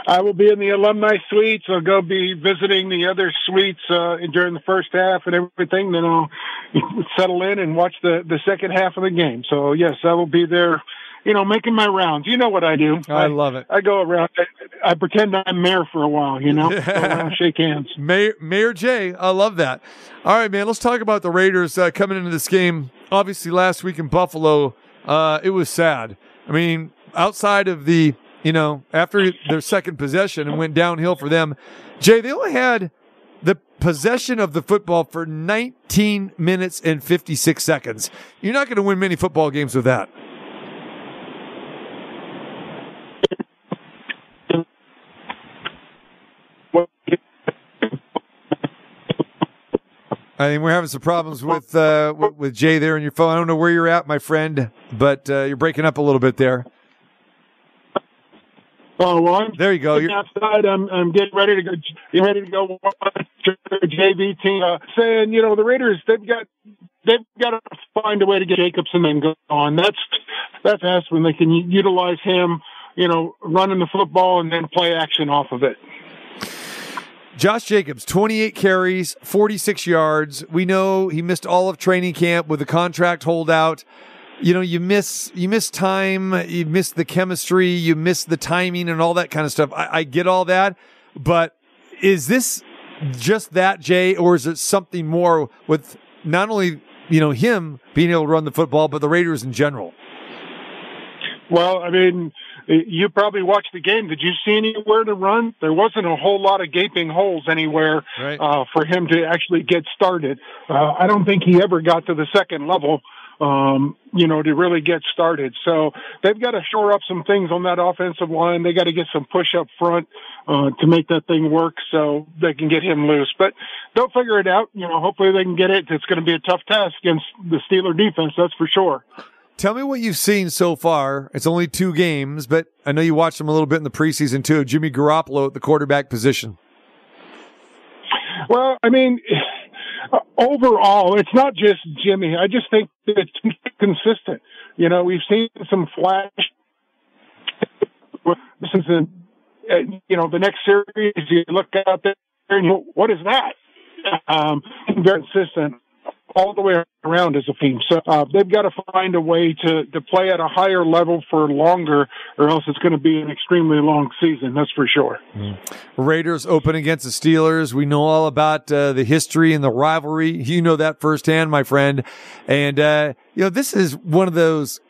I will be in the alumni suites. I'll go be visiting the other suites uh, during the first half and everything. Then I'll <laughs> settle in and watch the the second half of the game. So yes, I will be there. You know, making my rounds. You know what I do. I, love it. I go around. I, I pretend I'm mayor for a while. You know, <laughs> around, shake hands. Mayor, Mayor Jay, I love that. All right, man. Let's talk about the Raiders uh, coming into this game. Obviously, last week in Buffalo, uh, it was sad. I mean, outside of the, you know, after their second possession and went downhill for them, Jay, they only had the possession of the football for 19 minutes and 56 seconds. You're not going to win many football games with that. I think we're having some problems with uh, with, Jay there on your phone. I don't know where you're at, my friend, but uh, you're breaking up a little bit there. Oh, well, I'm There you go. You're, outside. I'm I'm getting ready to go. Getting ready to go watch JV team. Uh, saying, you know, the Raiders they've got they've got to find a way to get Jacobson and then go on. That's that's best when they can utilize him. You know, running the football and then play action off of it. Josh Jacobs, 28 carries, 46 yards. We know he missed all of training camp with a contract holdout. You know, you miss you miss time, you miss the chemistry, you miss the timing and all that kind of stuff. I, I get all that, but is this just that, Jay, or is it something more with not only you know him being able to run the football, but the Raiders in general? Well, I mean, you probably watched the game. Did you see anywhere to run? There wasn't a whole lot of gaping holes anywhere Right. uh, for him to actually get started. Uh, I don't think he ever got to the second level, um, you know, to really get started. So they've got to shore up some things on that offensive line. They got to get some push up front uh, to make that thing work so they can get him loose. But they'll figure it out. You know, hopefully they can get it. It's going to be a tough task against the Steeler defense, that's for sure. Tell me what you've seen so far. It's only two games, but I know you watched them a little bit in the preseason too. Jimmy Garoppolo at the quarterback position. Well, I mean, overall, it's not just Jimmy. I just think it's consistent. You know, we've seen some flash. A, uh, you know, the next series, you look out there and you, what is that? Um, very consistent all the way around as a team. So uh, they've got to find a way to, to play at a higher level for longer, or else it's going to be an extremely long season. That's for sure. Raiders open against the Steelers. We know all about uh, the history and the rivalry. You know that firsthand, my friend. And, uh, you know, this is one of those,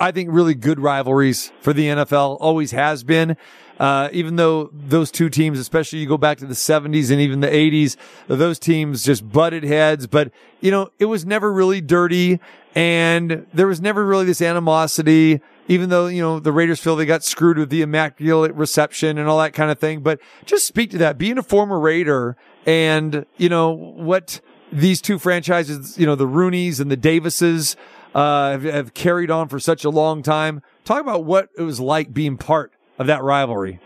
I think, really good rivalries for the NFL. Always has been. Uh, even though those two teams, especially you go back to the 70s and even the 80s, those teams just butted heads. But, you know, it was never really dirty and there was never really this animosity, even though, you know, the Raiders feel they got screwed with the immaculate reception and all that kind of thing. But just speak to that. Being a former Raider and, you know, what these two franchises, you know, the Rooneys and the Davises, uh, have, have carried on for such a long time. Talk about what it was like being part of that rivalry.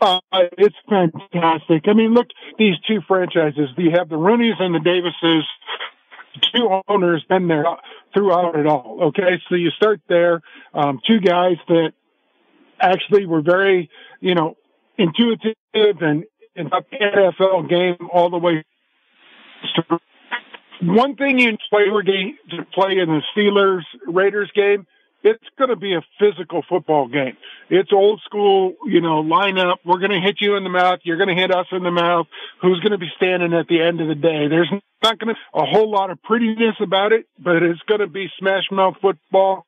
Uh, it's fantastic. I mean, look, these two franchises. You have the Rooney's and the Davises. Two owners been there throughout it all. Okay, so you start there. Um, two guys that actually were very, you know, intuitive and in the NFL game all the way. through. One thing you play to play in the Steelers Raiders game it's going to be a physical football game. It's old school, you know, line up. We're going to hit you in the mouth. You're going to hit us in the mouth. Who's going to be standing at the end of the day? There's not going to be a whole lot of prettiness about it, but it's going to be smash mouth football.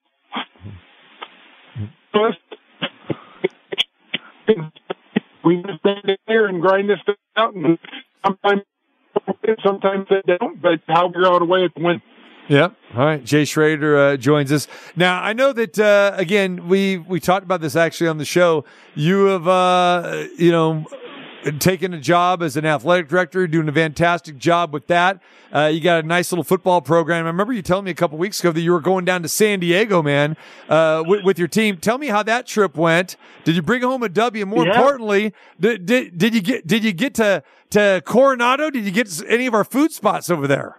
We just stand there and grind this out, and sometimes, sometimes they don't. But how we're out of way the win. Yep. All right. Jay Schroeder uh, joins us now. I know that uh, again we we talked about this actually on the show. You have uh, you know taken a job as an athletic director, doing a fantastic job with that. Uh, you got a nice little football program. I remember you telling me a couple weeks ago that you were going down to San Diego, man, uh, with, with your team. Tell me how that trip went. Did you bring home a W? More Yeah. importantly, did, did did you get did you get to to Coronado? Did you get any of our food spots over there?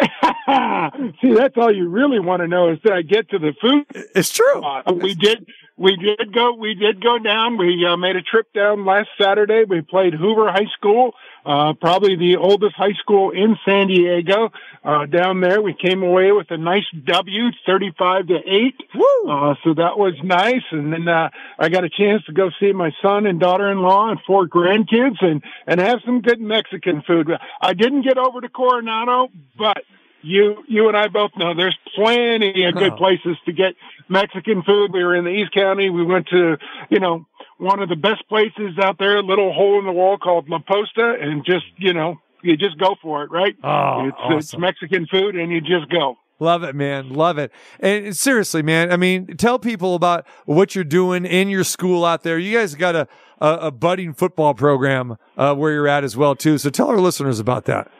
<laughs> <laughs> See, that's all you really want to know is that I get to the food. It's true. Uh, we did, we did go, we did go down. We uh, made a trip down last Saturday. We played Hoover High School, uh, probably the oldest high school in San Diego. Uh, down there, we came away with a nice W, 35 to 8. Woo! Uh, so that was nice. And then, uh, I got a chance to go see my son and daughter-in-law and four grandkids and, and have some good Mexican food. I didn't get over to Coronado, but you, you and I both know there's plenty of good Oh. places to get Mexican food. We were in the East County. We went to, you know, one of the best places out there, a little hole in the wall called La Posta and just, you know, you just go for it, right? Oh, it's, it's. Mexican food and you just go. Love it, man. Love it. And seriously, man, I mean, tell people about what you're doing in your school out there. You guys got a, a, a budding football program uh, where you're at as well, too. So tell our listeners about that.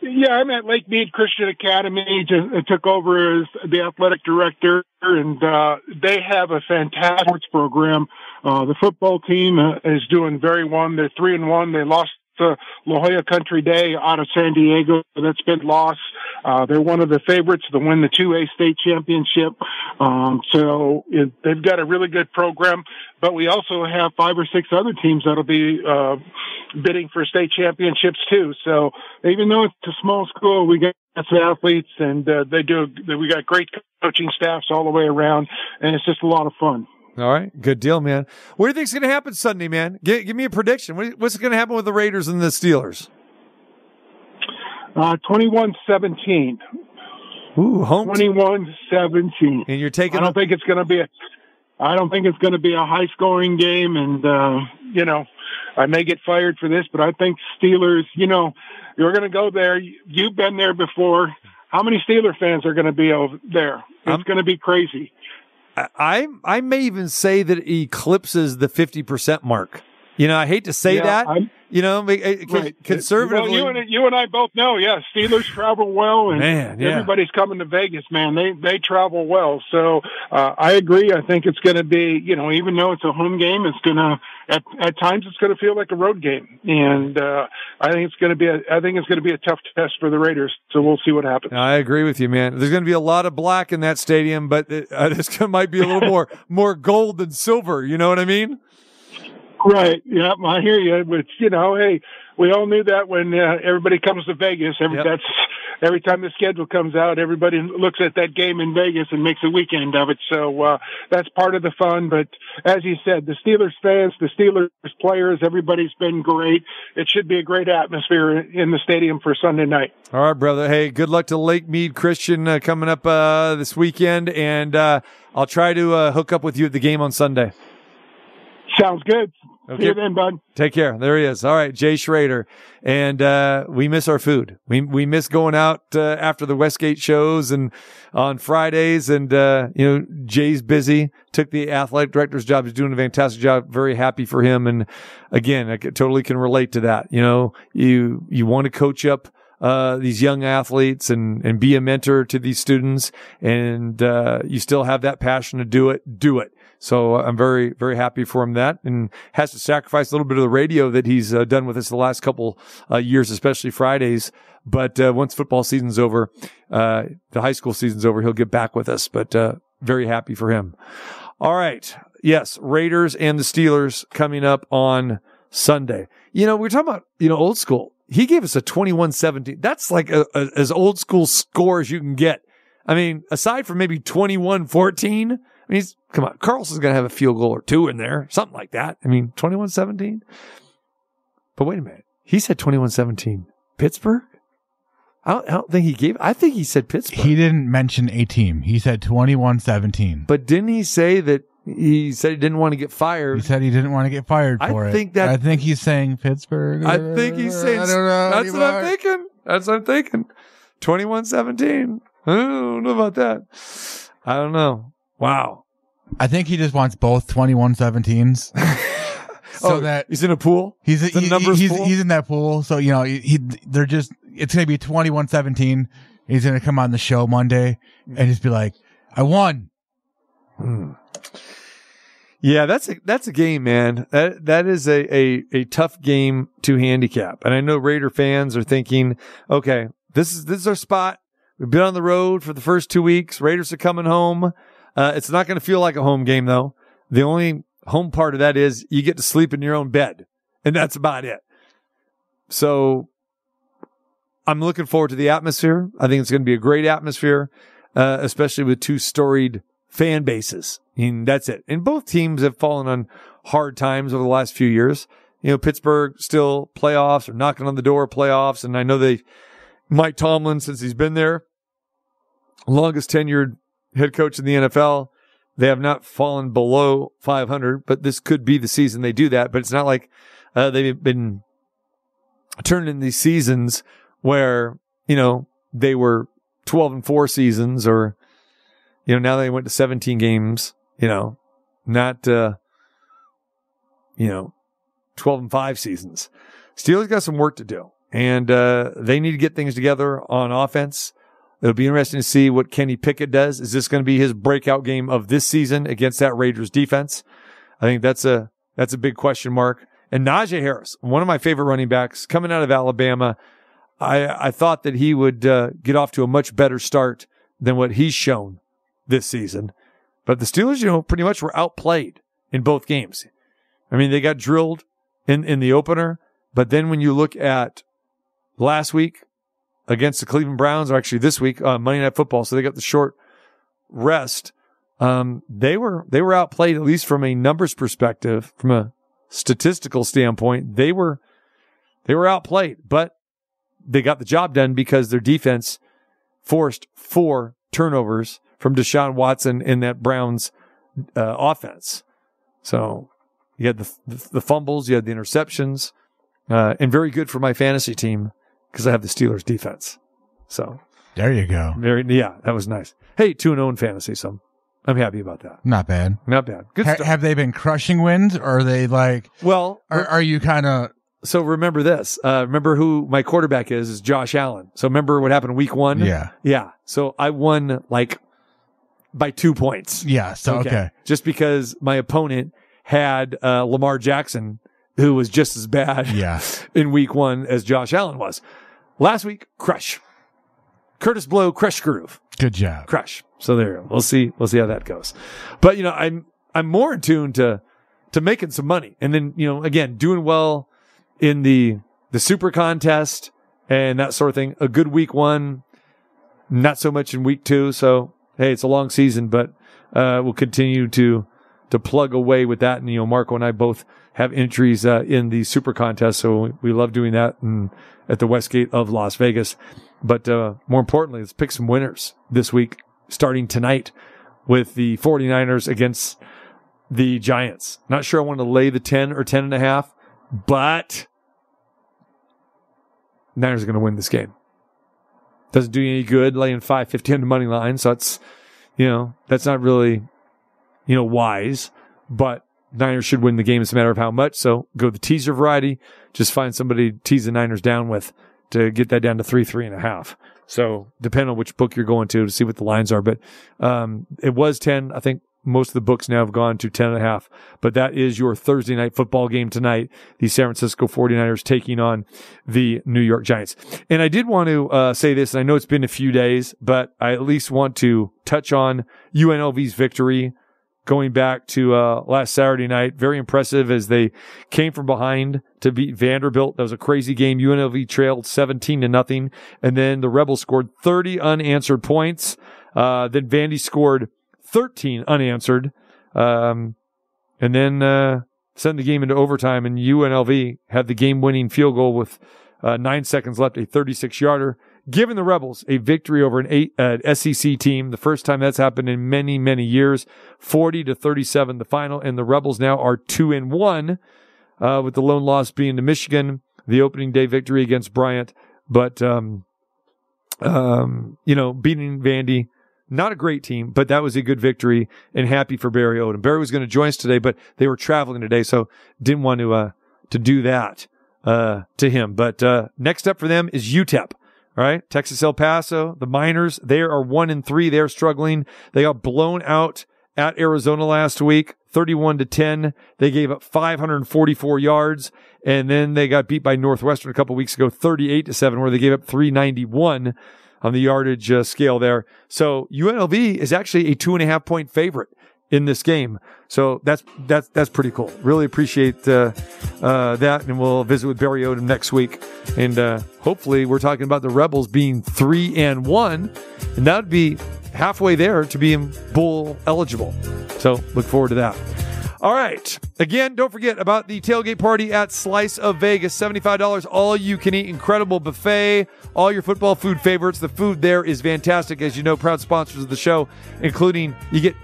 Yeah, I'm at Lake Mead Christian Academy. Just uh, took over as the athletic director, and uh, they have a fantastic sports program. Uh, the football team uh, is doing very well. They're three and one. They lost to La Jolla Country Day out of San Diego. That's been lost. Uh, they're one of the favorites to win the 2A state championship. Um, so it, they've got a really good program, but we also have five or six other teams that'll be, uh, bidding for state championships too. So even though it's a small school, we got some athletes and, uh, they do, we got great coaching staffs all the way around and it's just a lot of fun. All right. Good deal, man. What do you think's going to happen Sunday, man? Give, give me a prediction. What, what's going to happen with the Raiders and the Steelers? Uh, 21-17. Ooh, home. 21-17. And you're taking I don't think it's going to be a. I don't think it's going to be a high scoring game, and uh, you know, I may get fired for this, but I think Steelers. You know, you're going to go there. You've been there before. How many Steeler fans are going to be over there? It's I'm- going to be crazy. I I may even say that it eclipses the 50% mark. You know, I hate to say Yeah, that, I'm- you know, uh, Right. conservatively. Well, you and you and I both know. Yeah, Steelers <sighs> travel well, and Man, yeah. everybody's coming to Vegas. Man, they they travel well. So uh, I agree. I think it's going to be, you know, even though it's a home game, it's going to at at times it's going to feel like a road game, and uh, I think it's going to be a I think it's going to be a tough test for the Raiders. So we'll see what happens. I agree with you, man. There's going to be a lot of black in that stadium, but it, <laughs> uh, this might be a little more <laughs> more gold than silver. You know what I mean? Right. Yeah, I hear you. But you know, hey, we all knew that when uh, everybody comes to Vegas. Every Yep. that's every time the schedule comes out, everybody looks at that game in Vegas and makes a weekend of it. So uh, that's part of the fun. But as you said, the Steelers fans, the Steelers players, everybody's been great. It should be a great atmosphere in the stadium for Sunday night. All right, brother. Hey, good luck to Lake Mead Christian uh, coming up uh, this weekend, and uh, I'll try to uh, hook up with you at the game on Sunday. Sounds good. Okay. See you then, bud. Take care. There he is. All right, Jay Schroeder, and uh, we miss our food. We we miss going out uh, after the Westgate shows and on Fridays. And uh, you know, Jay's busy. Took the athletic director's job. He's doing a fantastic job. Very happy for him. And again, I totally can relate to that. You know, you you want to coach up uh, these young athletes and, and be a mentor to these students and, uh, you still have that passion to do it, do it. So uh, I'm very, very happy for him that and has to sacrifice a little bit of the radio that he's uh, done with us the last couple uh, years, especially Fridays. But, uh, once football season's over, uh, the high school season's over, he'll get back with us, but, uh, very happy for him. All right. Yes. Raiders and the Steelers coming up on Sunday. You know, we're talking about, you know, old school. He gave us a 21-17. That's like a, a, as old school score as you can get. I mean, aside from maybe 21-14, I mean, he's, come on, Carlson's going to have a field goal or two in there, something like that. I mean, 21-17. But wait a minute. He said 21-17. Pittsburgh? I don't, I don't think he gave, I think he said Pittsburgh. He didn't mention a team. He said 21-17. but didn't he say that he said he didn't want to get fired? He said he didn't want to get fired I for it. think that- I think he's saying Pittsburgh. I think he's saying I don't know that's what I'm thinking. That's what I'm thinking. 21-17. I don't know about that. I don't know. Wow. I think he just wants both 21-17s. <laughs> so oh, that he's in a pool. he's a he- numbers he's pool? he's in that pool. So you know he, he they're just it's gonna be 21-17. He's gonna come on the show Monday and just be like, "I won." Hmm. Yeah, that's a that's a game, man. That that is a, a a tough game to handicap. And I know Raider fans are thinking, okay, this is this is our spot. We've been on the road for the first two weeks. Raiders are coming home. Uh, it's not going to feel like a home game though. The only home part of that is you get to sleep in your own bed and that's about it. So I'm looking forward to the atmosphere. I think it's going to be a great atmosphere, uh, especially with two storied fan bases. And that's it. And both teams have fallen on hard times over the last few years. You know, Pittsburgh still playoffs or knocking on the door of playoffs. And I know they, Mike Tomlin, since he's been there, longest tenured head coach in the NFL, they have not fallen below 500, but this could be the season they do that. But it's not like uh, they've been turning in these seasons where, you know, they were 12 and 4 seasons or, you know, now they went to 17 games, you know, not, uh, you know, 12 and 5 seasons. Steelers got some work to do and, uh, they need to get things together on offense. It'll be interesting to see what Kenny Pickett does. Is this going to be his breakout game of this season against that Raiders defense? I think that's a, that's a big question mark. And Najee Harris, one of my favorite running backs coming out of Alabama. I, I thought that he would uh, get off to a much better start than what he's shown this season. But the Steelers, you know, pretty much were outplayed in both games. I mean, they got drilled in, in the opener, but then when you look at last week against the Cleveland Browns, or actually this week, uh, Monday Night Football, so they got the short rest. Um, they were they were outplayed at least from a numbers perspective, from a statistical standpoint. They were they were outplayed, but they got the job done because their defense forced four turnovers from Deshaun Watson in that Browns uh, offense. So you had the, the, fumbles, you had the interceptions, uh, and very good for my fantasy team because I have the Steelers defense. So There you go. very yeah, that was nice. Hey, two and zero in fantasy, so I'm, I'm happy about that. Not bad. Not bad. Good Ha- stuff. have they been crushing wins or are they like, well, are, are you kind of, so remember this. Uh, remember who my quarterback is? Is Josh Allen. So remember what happened week one? yeah, Yeah. So I won like by two points. yeah. So, okay. Just because my opponent had uh, Lamar Jackson, who was just as bad Yeah. <laughs> in week one as Josh Allen was. Last week, crush. Kurtis Blow, Krush Groove, Good job. crush. So there, we'll see. We'll see how that goes. But you know, I'm I'm more in tune to to making some money, and then you know, again, doing well in the the super contest and that sort of thing. A good week one, not so much in week two. So hey, it's a long season, but uh, we'll continue to to plug away with that. And you know, Marco and I both have entries uh, in the super contest, so we, love doing that. And at the Westgate of Las Vegas. But uh, more importantly, let's pick some winners this week, starting tonight with the 49ers against the Giants. Not sure I want to lay the 10 or 10 and a half, but Niners are going to win this game. Doesn't do you any good laying 550 on the money line. So it's, you know, that's not really, you know, wise, but Niners should win the game. It's a matter of how much. So go the teaser variety. Just find somebody to tease the Niners down with to get that down to three, three and a half. So depend on which book you're going to to see what the lines are. But, um, it was 10. I think most of the books now have gone to 10 and a half, but that is your Thursday night football game tonight. The San Francisco 49ers taking on the New York Giants. And I did want to, uh, say this, and I know it's been a few days, but I at least want to touch on UNLV's victory going back to uh, last Saturday night. Very impressive as they came from behind to beat Vanderbilt. That was a crazy game. UNLV trailed 17 to nothing. And then the Rebels scored 30 unanswered points. Uh, then Vandy scored 13 unanswered. Um, and then uh, sent the game into overtime. And UNLV had the game winning field goal with uh, nine seconds left, a 36 yarder giving the Rebels a victory over an eight, uh, SEC team. The first time that's happened in many, many years. 40 to 37, the final. And the Rebels now are two and one, uh, with the lone loss being to Michigan, the opening day victory against Bryant. But, um, um, you know, beating Vandy, not a great team, but that was a good victory and happy for Barry Odom. Barry was going to join us today, but they were traveling today, so didn't want to, uh, to do that, uh, to him. But, uh, next up for them is UTEP. All right. Texas El Paso, the Miners, they are one and three. They're struggling. They got blown out at Arizona last week, 31 to 10. They gave up 544 yards. And then they got beat by Northwestern a couple weeks ago, 38 to 7, where they gave up 391. on the yardage uh, scale there. So UNLV is actually a two and a half point favorite in this game. So that's that's that's pretty cool. Really appreciate uh, uh, that, and we'll visit with Barry Odom next week, and uh, hopefully we're talking about the Rebels being three and one, and that would be halfway there to being bowl eligible. So look forward to that. All right. Again, don't forget about the tailgate party at Slice of Vegas. $75, all you can eat. Incredible buffet. All your football food favorites. The food there is fantastic. As you know, proud sponsors of the show, including you get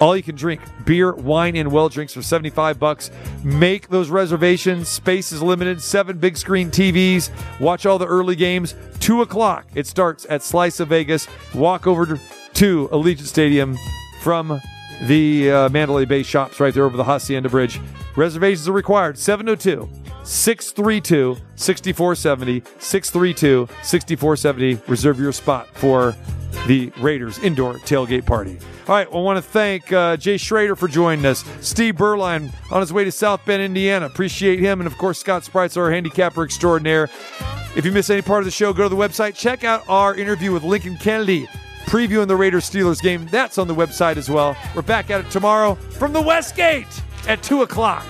all you can drink beer, wine, and well drinks for 75 bucks. Make those reservations. Space is limited. Seven big screen TVs. Watch all the early games. Two o'clock. It starts at Slice of Vegas. Walk over to Allegiant Stadium from the uh, Mandalay Bay shops right there over the Hacienda Bridge. Reservations are required. 702 632 6470. 632 6470. Reserve your spot for the Raiders indoor tailgate party. All right, I want to thank uh, Jay Schroeder for joining us. Steve Beuerlein on his way to South Bend, Indiana. Appreciate him. And of course, Scott Spreitzer, our handicapper extraordinaire. If you miss any part of the show, go to the website. Check out our interview with Lincoln Kennedy previewing the Raiders Steelers game. That's on the website as well. We're back at it tomorrow from the Westgate at 2 o'clock.